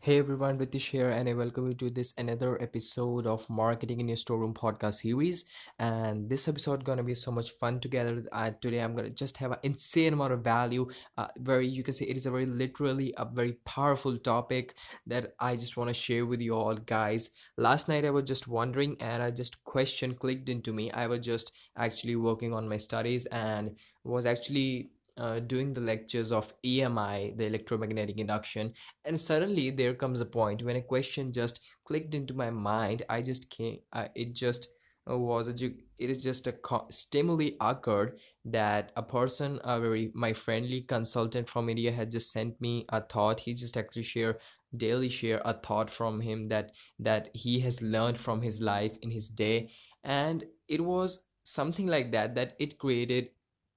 Hey everyone, Ritesh here, and I welcome you to this another episode of Marketing in Your Storeroom podcast series. And this episode gonna be so much fun together. Uh, today I'm gonna just have an insane amount of value. Uh, very you can say it is a very literally a very powerful topic that I just want to share with you all, guys. Last night I was just wondering, and I just question clicked into me. I was just actually working on my studies and was actually uh, doing the lectures of EMI, the electromagnetic induction, and suddenly there comes a point when a question just clicked into my mind. I just can't. Uh, it just uh, was a. It is just a stimuli occurred that a person, a very my friendly consultant from India, had just sent me a thought. He just actually share daily share a thought from him that that he has learned from his life in his day, and it was something like that that it created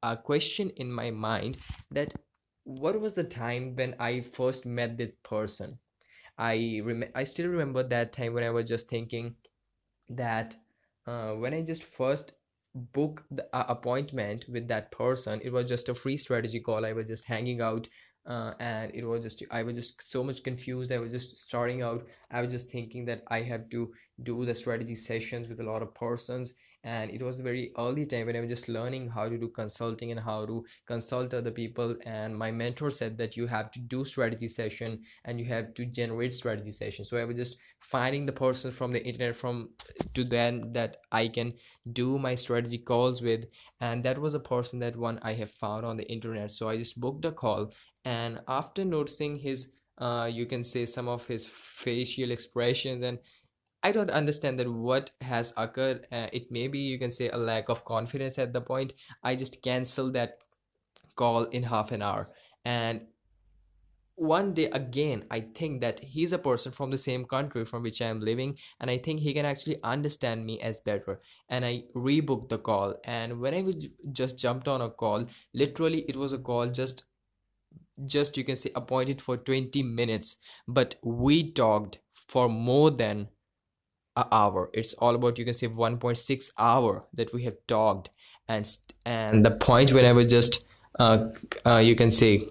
a question in my mind that what was the time when I first met that person? I rem- I still remember that time when I was just thinking that uh, when I just first book the uh, appointment with that person, it was just a free strategy call. I was just hanging out uh, and it was just i was just so much confused i was just starting out i was just thinking that i have to do the strategy sessions with a lot of persons and it was very early time when i was just learning how to do consulting and how to consult other people. And my mentor said that you have to do strategy session and you have to generate strategy session. So i was just finding the person from the internet from to then that i can do my strategy calls with. And that was a person that one i have found on the internet. So i just booked a call. And after noticing his uh, you can say some of his facial expressions and I don't understand that what has occurred. Uh, it may be you can say a lack of confidence at the point. I just canceled that call in half an hour. And one day again, I think that he's a person from the same country from which I am living, and I think he can actually understand me as better. And I rebooked the call. And when I just jumped on a call, literally it was a call just just you can say appointed for 20 minutes but we talked for more than a hour. It's all about you can say 1.6 hour that we have talked. And and the point when i was just uh, uh, you can say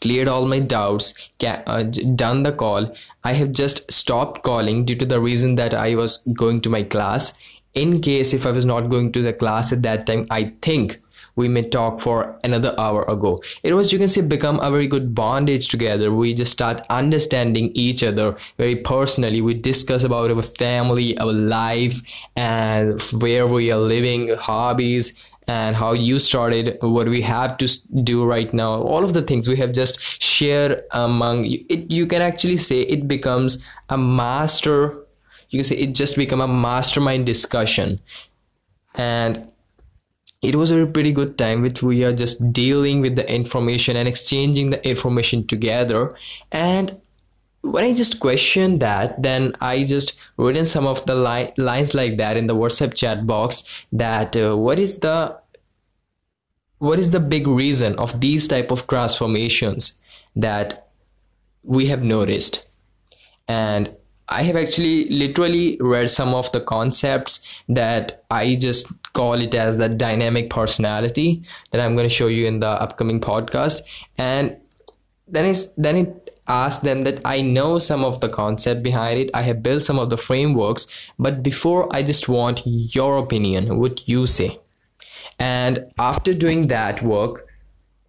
cleared all my doubts uh, done the call i have just stopped calling due to the reason that i was going to my class. In case if i was not going to the class at that time i think we may talk for another hour ago. It was you can say become a very good bondage together. We just start understanding each other very personally. We discuss about our family our life and where we are living hobbies and how you started what we have to do right now. All of the things we have just shared among it you can actually say it becomes a master you can say it just become a mastermind discussion. And it was a pretty good time which we are just dealing with the information and exchanging the information together. And when i just questioned that then i just written some of the li- lines like that in the whatsapp chat box that uh, what is the what is the big reason of these type of transformations that we have noticed? And I have actually literally read some of the concepts that I just call it as the dynamic personality that I'm going to show you in the upcoming podcast. And then it's then it asks them that I know some of the concept behind it. I have built some of the frameworks, but before I just want your opinion, what you say. And after doing that work,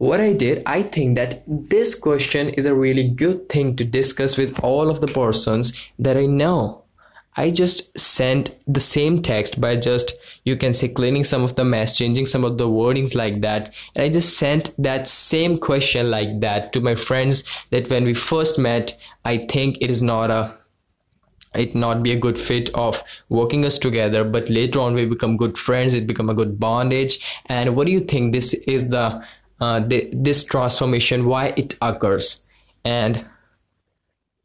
what I did, I think that this question is a really good thing to discuss with all of the persons that I know. I just sent the same text by just, you can say, cleaning some of the mess, changing some of the wordings like that. And I just sent that same question like that to my friends that when we first met, I think it is not a it not be a good fit of working us together but later on we become good friends it become a good bondage and what do you think this is the uh, the, this transformation why it occurs. And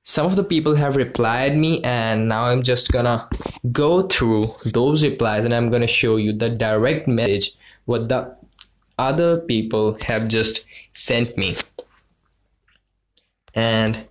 some of the people have replied me and now i'm just gonna go through those replies and i'm gonna show you the direct message what the other people have just sent me. And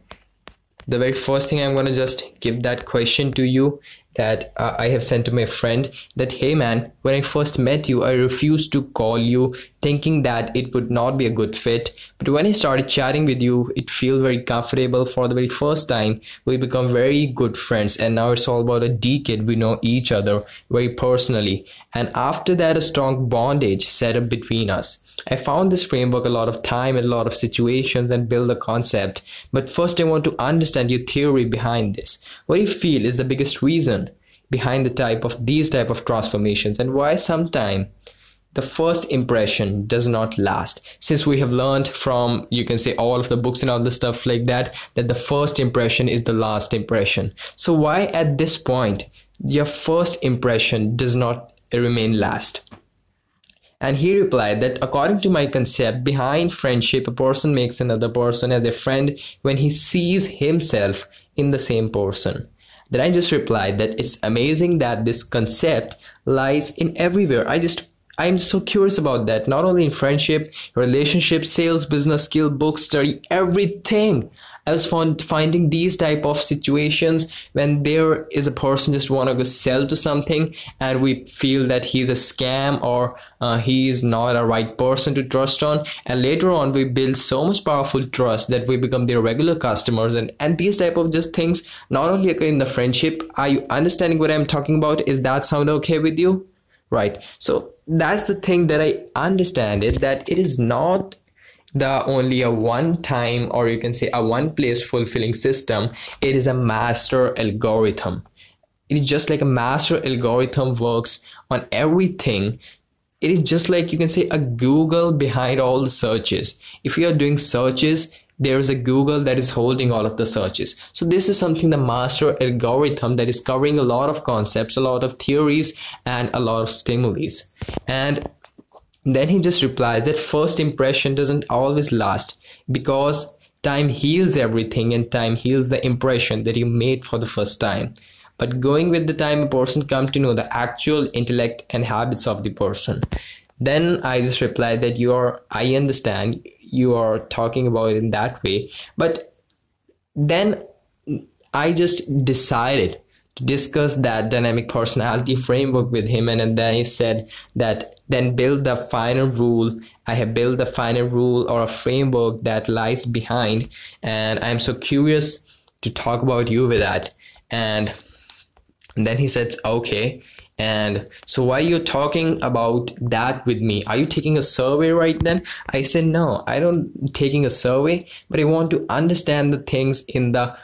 the very first thing I'm to just give that question to you that uh, I have sent to my friend that, hey man, when I first met you, I refused to call you thinking that it would not be a good fit. But when I started chatting with you, it feels very comfortable for the very first time. We become very good friends. And now it's all about a decade. We know each other very personally. And after that, a strong bondage set up between us. I found this framework a lot of time and a lot of situations and build a concept. But first, I want to understand your theory behind this. What do you feel is the biggest reason behind the type of these type of transformations and why sometimes the first impression does not last since we have learned from you can say all of the books and all the stuff like that that the first impression is the last impression so why at this point your first impression does not remain last and he replied that according to my concept, behind friendship, a person makes another person as a friend when he sees himself in the same person. Then I just replied that it's amazing that this concept lies in everywhere. I just I'm so curious about that. Not only in friendship, relationship, sales, business, skill, book study, everything. I was found finding these type of situations when there is a person just want to go sell to something and we feel that he's a scam or uh, he is not a right person to trust on and later on we build so much powerful trust that we become their regular customers and and these type of just things not only occur in the friendship are you understanding what i'm talking about is that sound okay with you right? So that's the thing that i understand it that it is not the only a one time or you can say a one place fulfilling system. It is a master algorithm. It is just like a master algorithm works on everything. It is just like you can say a google behind all the searches. If you are doing searches there is a google that is holding all of the searches so this is something the master algorithm that is covering a lot of concepts a lot of theories and a lot of stimuli and then he just replies that first impression doesn't always last because time heals everything and time heals the impression that you made for the first time. But going with the time, a person come to know the actual intellect and habits of the person. Then I just replied that you are, I understand you are talking about it in that way. But then I just decided to discuss that dynamic personality framework with him. And, and then he said that then build the final rule. I have built the final rule or a framework that lies behind. And i'm so curious to talk about you with that. And, and then he said okay and so why you talking about that with me are you taking a survey right then i said no i don't taking a survey but i want to understand the things in the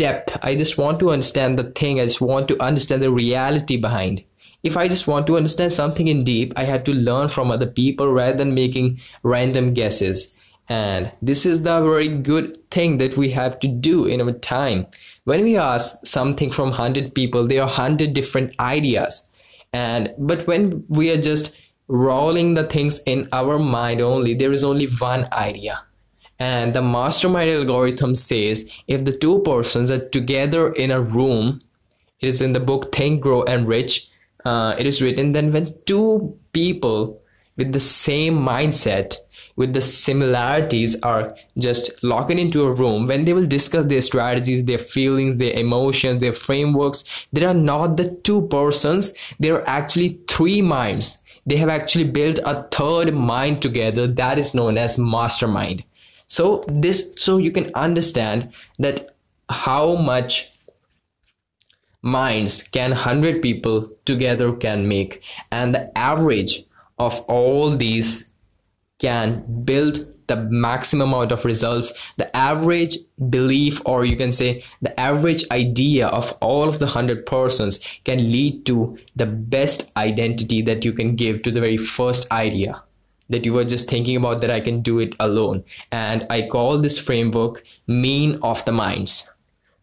depth. I just want to understand the thing. I just want to understand the reality behind. If I just want to understand something in deep, I have to learn from other people rather than making random guesses. And this is the very good thing that we have to do in our time. When we ask something from 100 people, there are 100 different ideas. And but when we are just rolling the things in our mind only, there is only one idea and the mastermind algorithm says if the two persons are together in a room, it is in the book Think, Grow, and Rich. Uh, it is written then when two people with the same mindset, with the similarities, are just locked into a room, when they will discuss their strategies, their feelings, their emotions, their frameworks, they are not the two persons, they are actually three minds. They have actually built a third mind together that is known as mastermind. So this so you can understand that how much minds can 100 people together can make. And the average of all these can build the maximum amount of results the average belief or you can say the average idea of all of the 100 persons can lead to the best identity that you can give to the very first idea that you were just thinking about that I can do it alone. And I call this framework mean of the minds.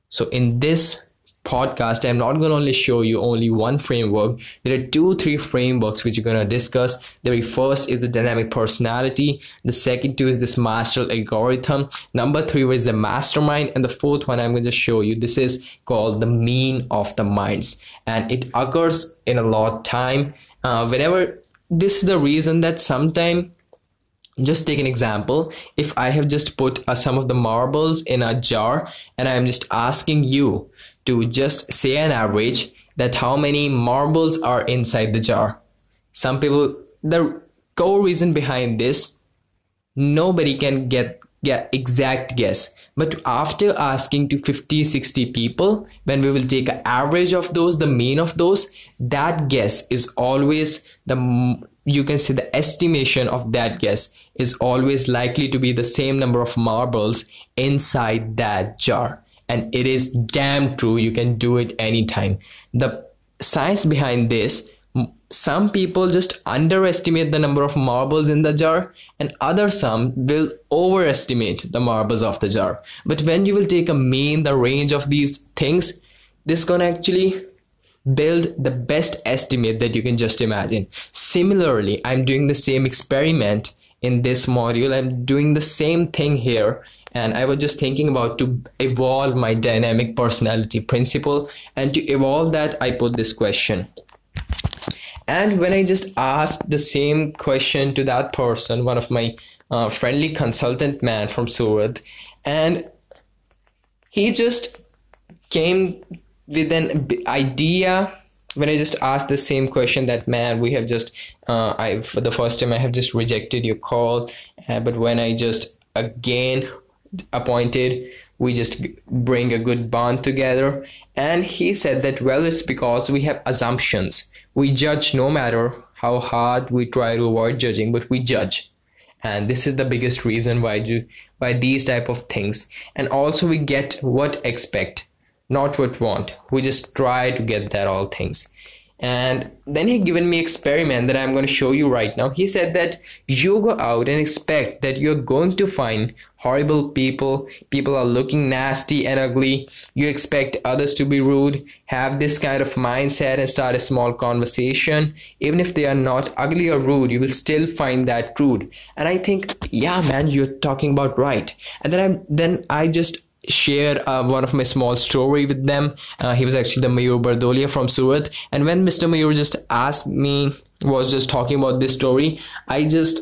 So in this podcast, I'm not going to only show you only one framework. There are two, three frameworks which you're going to discuss. The very first is the dynamic personality. The second two is this master algorithm. Number three is the mastermind. And the fourth one I'm going to show you. This is called the mean of the minds. And it occurs in a lot of time. Uh, whenever this is the reason that sometimes just take an example. If i have just put uh, some of the marbles in a jar and i am just asking you to just say an average that how many marbles are inside the jar. Some people the core reason behind this nobody can get get exact guess. But after asking to 50 60 people when we will take an average of those the mean of those that guess is always the you can say the estimation of that guess is always likely to be the same number of marbles inside that jar. And it is damn true. You can do it anytime. The science behind this some people just underestimate the number of marbles in the jar and other some will overestimate the marbles of the jar. But when you will take a mean the range of these things this gonna actually build the best estimate that you can just imagine. Similarly, I'm doing the same experiment in this module. I'm doing the same thing here. And I was just thinking about to evolve my dynamic personality principle. And to evolve that, I put this question. And when I just asked the same question to that person, one of my uh, friendly consultant man from Surat, and he just came with an idea when I just asked the same question that man we have just uh, I for the first time I have just rejected your call uh, but when I just again appointed we just bring a good bond together. And he said that well it's because we have assumptions. We judge no matter how hard we try to avoid judging but we judge. And this is the biggest reason why why these type of things. And also we get what expect not what want. We just try to get that all things. And then he given me experiment that i'm going to show you right now. He said that you go out and expect that you're going to find horrible people. People are looking nasty and ugly. You expect others to be rude have this kind of mindset and start a small conversation. Even if they are not ugly or rude you will still find that rude. And i think yeah man you're talking about right. And then i then i just share uh, one of my small story with them. Uh, he was actually the Mayur Bardolia from Surat. And when Mr. Mayur just asked me, was just talking about this story, I just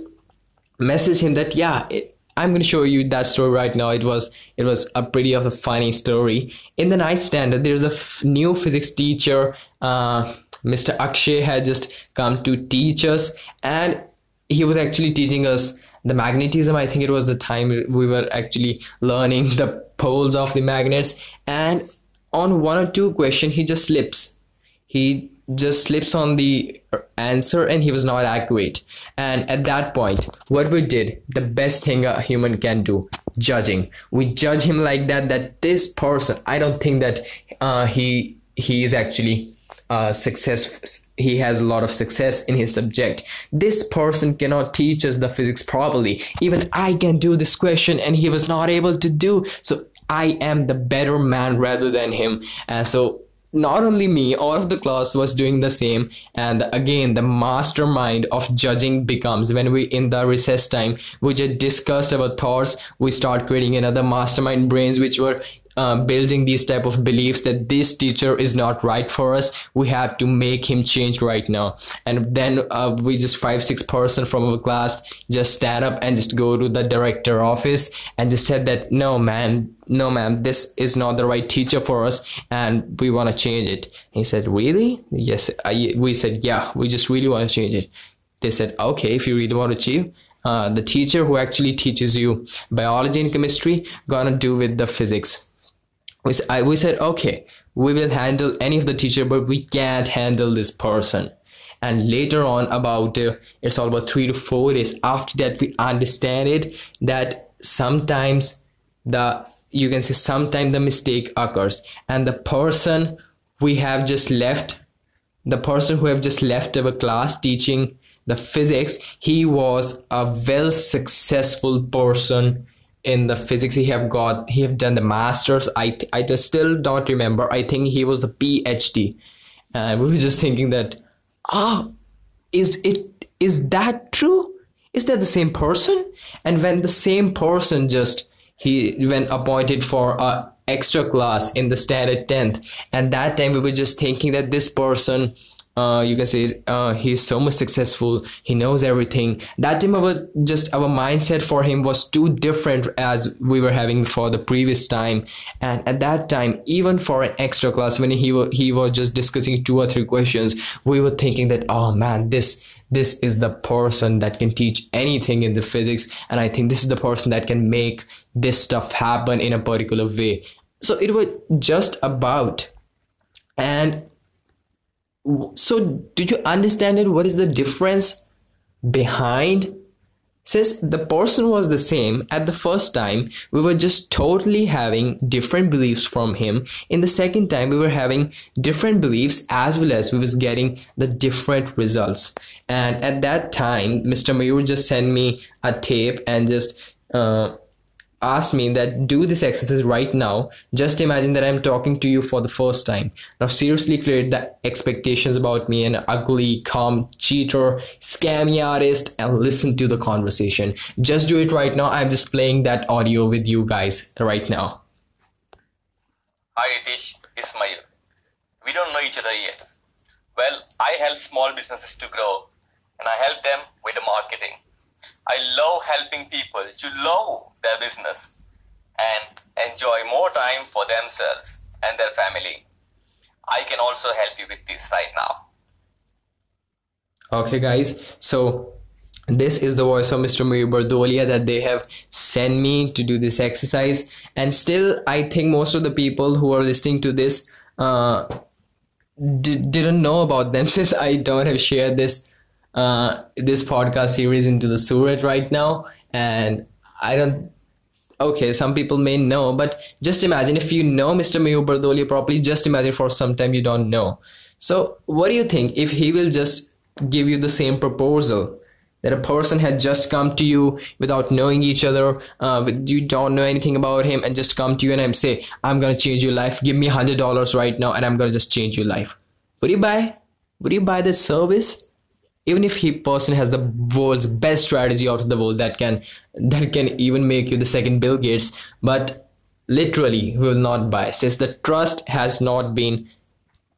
messaged him that, yeah, it, I'm going to show you that story right now. It was it was a pretty of a funny story. In the ninth standard, there's a f- new physics teacher. Uh, Mr. Akshay had just come to teach us, and he was actually teaching us the magnetism. I think it was the time we were actually learning the poles of the magnets. And on one or two question he just slips. He just slips on the answer and he was not accurate. And at that point what we did the best thing a human can do judging. We judge him like that that this person i don't think that uh, he he is actually uh, success he has a lot of success in his subject. This person cannot teach us the physics properly. Even i can do this question and he was not able to do. So i am the better man rather than him. Uh, so not only me all of the class was doing the same. And again the mastermind of judging becomes. When we in the recess time we just discussed our thoughts. We start creating another mastermind brains which were um, building these type of beliefs that this teacher is not right for us we have to make him change right now. And then uh, we just five six person from our class just stand up and just go to the director office and just said that no man no ma'am this is not the right teacher for us and we want to change it. He said really? Yes I, we said yeah we just really want to change it. They said okay if you really want to change uh, the teacher who actually teaches you biology and chemistry gonna do with the physics we, I, we said, okay, we will handle any of the teacher, but we can't handle this person. And later on, about uh, it's all about three to four days after that, we understand it that sometimes the you can say sometimes the mistake occurs, and the person we have just left, the person who have just left our class teaching the physics, he was a well successful person in the physics he have got he have done the masters. I i just still don't remember. I think he was the phd and we were just thinking that ah oh, is it is that true? Is that the same person? And when the same person just he when appointed for a extra class in the standard 10th and that time we were just thinking that this person uh, you can say uh, he's so much successful. He knows everything. That time our just our mindset for him was too different as we were having for the previous time. And at that time even for an extra class when he was he was just discussing two or three questions we were thinking that oh man this this is the person that can teach anything in the physics. And i think this is the person that can make this stuff happen in a particular way. So it was just about and so do you understand it? What is the difference behind? Since the person was the same at the first time we were just totally having different beliefs from him. In the second time we were having different beliefs as well as we was getting the different results. And at that time mr mayur just sent me a tape and just uh, asked me that do this exercise right now just imagine that i'm talking to you for the first time now seriously create the expectations about me an ugly calm cheater scammy artist and listen to the conversation just do it right now i'm just playing that audio with you guys right now hi Ritesh, Ismail. We don't know each other yet. Well, I help small businesses to grow and I help them with the marketing. I love helping people to love their business and enjoy more time for themselves and their family. I can also help you with this right now. Okay, guys. So this is the voice of Mr. Mayur Bardolia that they have sent me to do this exercise. And still, I think most of the people who are listening to this uh, d- didn't know about them since I don't have shared this uh, this podcast series into the Surat right now. And I don't okay some people may know but just imagine if you know mr Mayur Bardolia properly just imagine for some time you don't know. So what do you think if he will just give you the same proposal? That a person had just come to you without knowing each other uh, you don't know anything about him and just come to you and I'm say i'm gonna change your life. Give me hundred dollars right now and i'm gonna just change your life. Would you buy would you buy this service even if he person has the world's best strategy out of the world that can that can even make you the second bill gates but literally will not buy. Since the trust has not been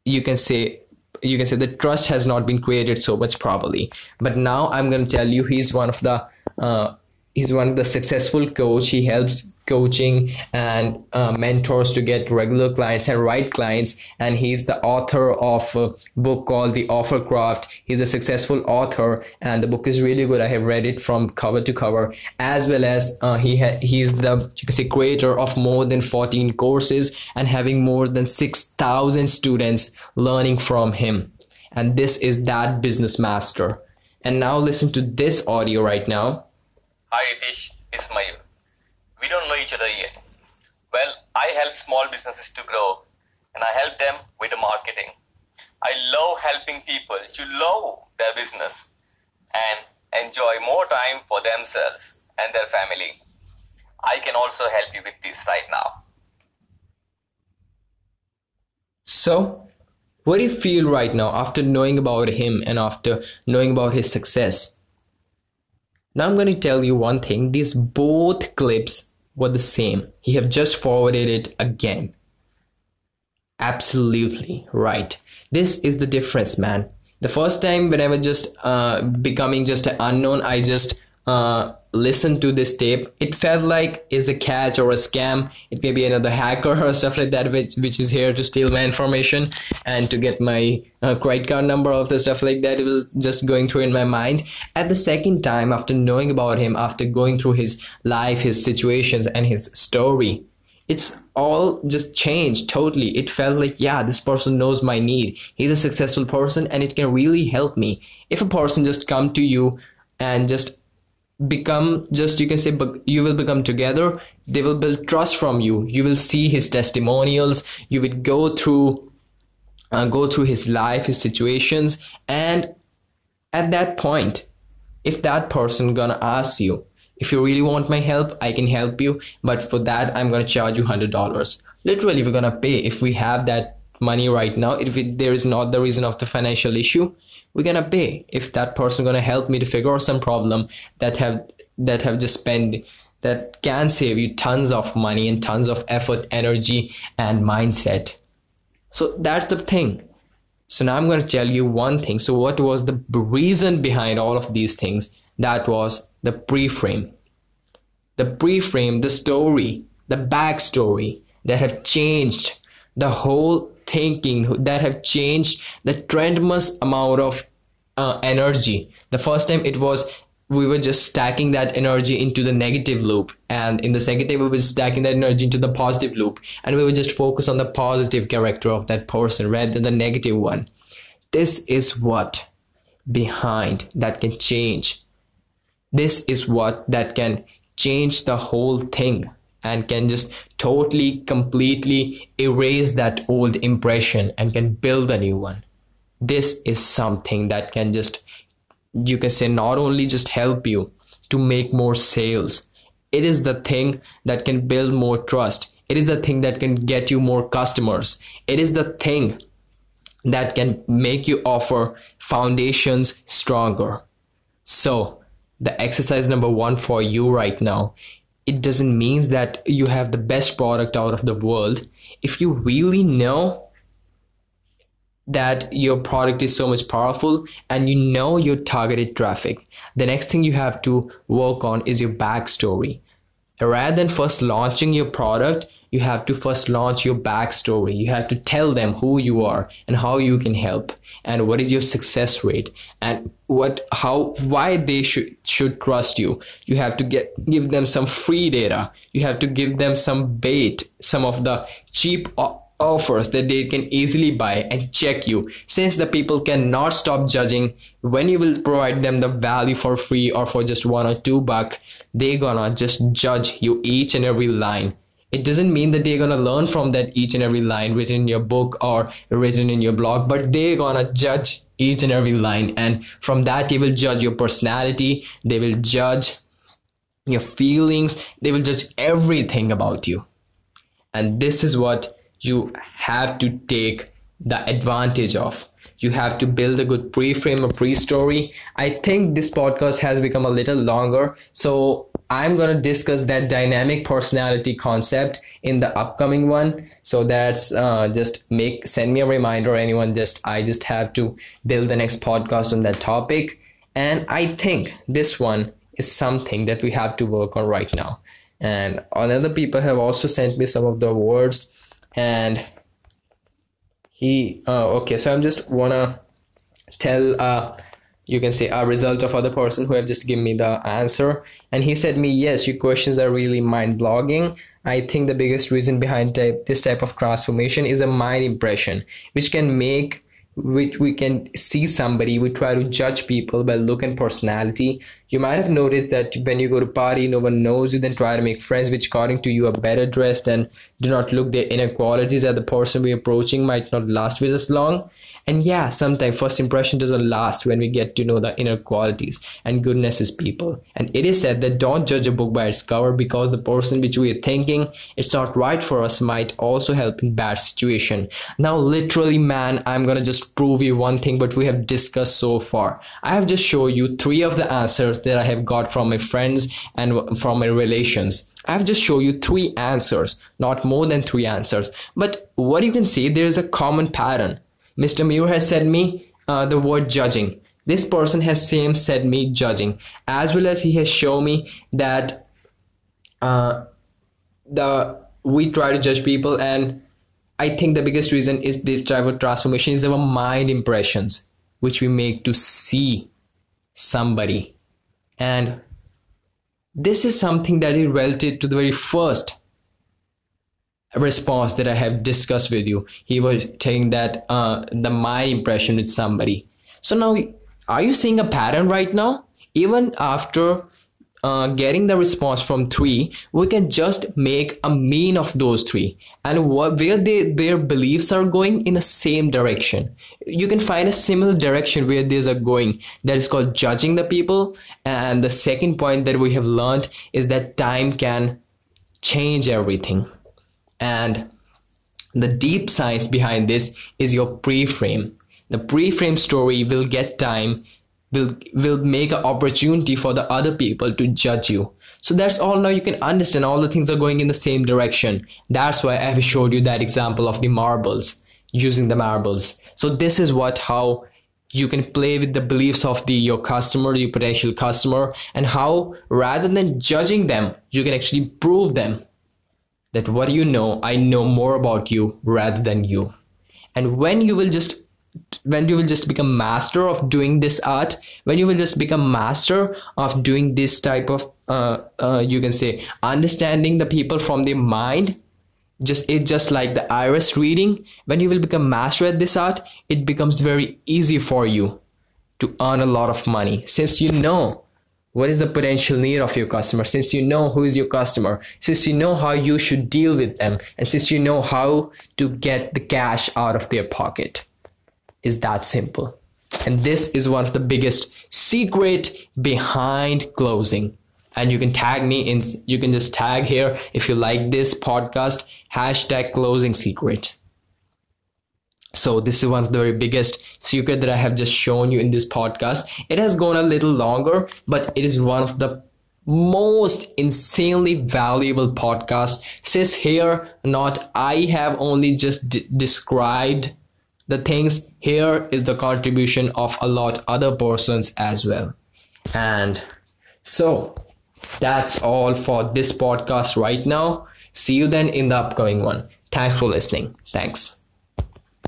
you can say you can say the trust has not been created so much properly. But now i'm going to tell you he's one of the uh, he's one of the successful coach. He helps coaching and uh, mentors to get regular clients and right clients. And he's the author of a book called the offer craft he's a successful author and the book is really good. I have read it from cover to cover as well as uh, he ha- he's the you can say creator of more than 14 courses and having more than 6000 students learning from him. And this is that business master. And now listen to this audio right now. Hi Ritesh, Ismail. We don't know each other yet. Well, I help small businesses to grow and I help them with the marketing. I love helping people to love their business and enjoy more time for themselves and their family. I can also help you with this right now. So, what do you feel right now after knowing about him and after knowing about his success? Now I'm going to tell you one thing. These both clips were the same. He have just forwarded it again. Absolutely right. This is the difference, man. The first time when I was just uh, becoming just an unknown, I just uh, listen to this tape, it felt like it's a catch or a scam. It may be another hacker or stuff like that, which which is here to steal my information and to get my uh, credit card number of the stuff like that. It was just going through in my mind. At the second time, after knowing about him, after going through his life, his situations, and his story, it's all just changed totally. It felt like, yeah, this person knows my need. He's a successful person and it can really help me. If a person just come to you and just become just you can say you will become together. They will build trust from you. You will see his testimonials. You will go through uh, go through his life his situations. And at that point if that person gonna ask you if you really want my help i can help you but for that i'm gonna charge you hundred dollars. Literally we're gonna pay. If we have that money right now if it, there is not the reason of the financial issue we're gonna pay if that person gonna help me to figure out some problem that have that have just spent that can save you tons of money and tons of effort energy and mindset. So that's the thing. So now i'm going to tell you one thing. So what was the reason behind all of these things? That was the pre-frame. The pre-frame the story the backstory that have changed the whole thinking that have changed the tremendous amount of uh, energy. The first time it was we were just stacking that energy into the negative loop. And in the second time we were stacking that energy into the positive loop. And we would just focus on the positive character of that person rather than the negative one. This is what behind that can change. This is what that can change the whole thing and can just totally completely erase that old impression and can build a new one. This is something that can just you can say not only just help you to make more sales it is the thing that can build more trust. It is the thing that can get you more customers. It is the thing that can make you offer foundations stronger. So the exercise number one for you right now it doesn't mean that you have the best product out of the world. If you really know that your product is so much powerful and you know your targeted traffic the next thing you have to work on is your backstory. Rather than first launching your product you have to first launch your backstory. You have to tell them who you are and how you can help and what is your success rate and what how why they should should trust you. You have to get give them some free data. You have to give them some bait some of the cheap offers that they can easily buy and check you. Since the people cannot stop judging when you will provide them the value for free or for just one or two buck they gonna just judge you each and every line it doesn't mean that they're gonna learn from that each and every line written in your book or written in your blog but they're gonna judge each and every line. And from that they will judge your personality. They will judge your feelings. They will judge everything about you. And this is what you have to take the advantage of. You have to build a good pre-frame or pre-story. I think this podcast has become a little longer. So i'm going to discuss that dynamic personality concept in the upcoming one. So that's uh, just make send me a reminder anyone just i just have to build the next podcast on that topic. And i think this one is something that we have to work on right now. And other people have also sent me some of the words and he uh, okay so i'm just wanna tell uh you can say a result of other person who have just given me the answer. And he said me yes your questions are really mind blogging i think the biggest reason behind type, this type of transformation is a mind impression which can make which we can see somebody we try to judge people by look and personality you might have noticed that when you go to party no one knows you then try to make friends which according to you are better dressed and do not look their inequalities that the person we're approaching might not last with us long and yeah, sometimes first impression doesn't last when we get to know the inner qualities and goodness is people. And it is said that don't judge a book by its cover because the person which we are thinking is not right for us might also help in bad situation. Now, literally, man, I'm gonna just prove you one thing, but we have discussed so far. I have just shown you three of the answers that I have got from my friends and from my relations. I've just shown you three answers, not more than three answers. But what you can see, there is a common pattern. Mr. Mayur has said me uh, the word judging. This person has same said me judging, as well as he has shown me that uh, the we try to judge people, and I think the biggest reason is this of transformation is our mind impressions, which we make to see somebody, and this is something that is related to the very first response that I have discussed with you. He was saying that uh, the my impression with somebody. So now, are you seeing a pattern right now? Even after uh, getting the response from three, we can just make a mean of those three and what, where they, their beliefs are going in the same direction. You can find a similar direction where these are going. That is called judging the people. And the second point that we have learned is that time can change everything and the deep science behind this is your pre-frame. The pre-frame story will get time, will will make an opportunity for the other people to judge you. So that's all now you can understand all the things are going in the same direction. That's why I have showed you that example of the marbles. using the marbles so this is what how you can play with the beliefs of the your customer your potential customer and how rather than judging them you can actually prove them that what you know i know more about you rather than you and when you will just when you will just become master of doing this art when you will just become master of doing this type of uh, uh, you can say understanding the people from their mind just it's just like the iris reading when you will become master at this art it becomes very easy for you to earn a lot of money. Since you know what is the potential need of your customer since you know who is your customer since you know how you should deal with them and since you know how to get the cash out of their pocket is that simple. And this is one of the biggest secret behind closing. And you can tag me in you can just tag here if you like this podcast hashtag closing secret. So this is one of the very biggest secret that i have just shown you in this podcast. It has gone a little longer but it is one of the most insanely valuable podcast. Since here not i have only just d- described the things here is the contribution of a lot other persons as well and so that's all for this podcast right now. See you then in the upcoming one. Thanks for listening. Thanks.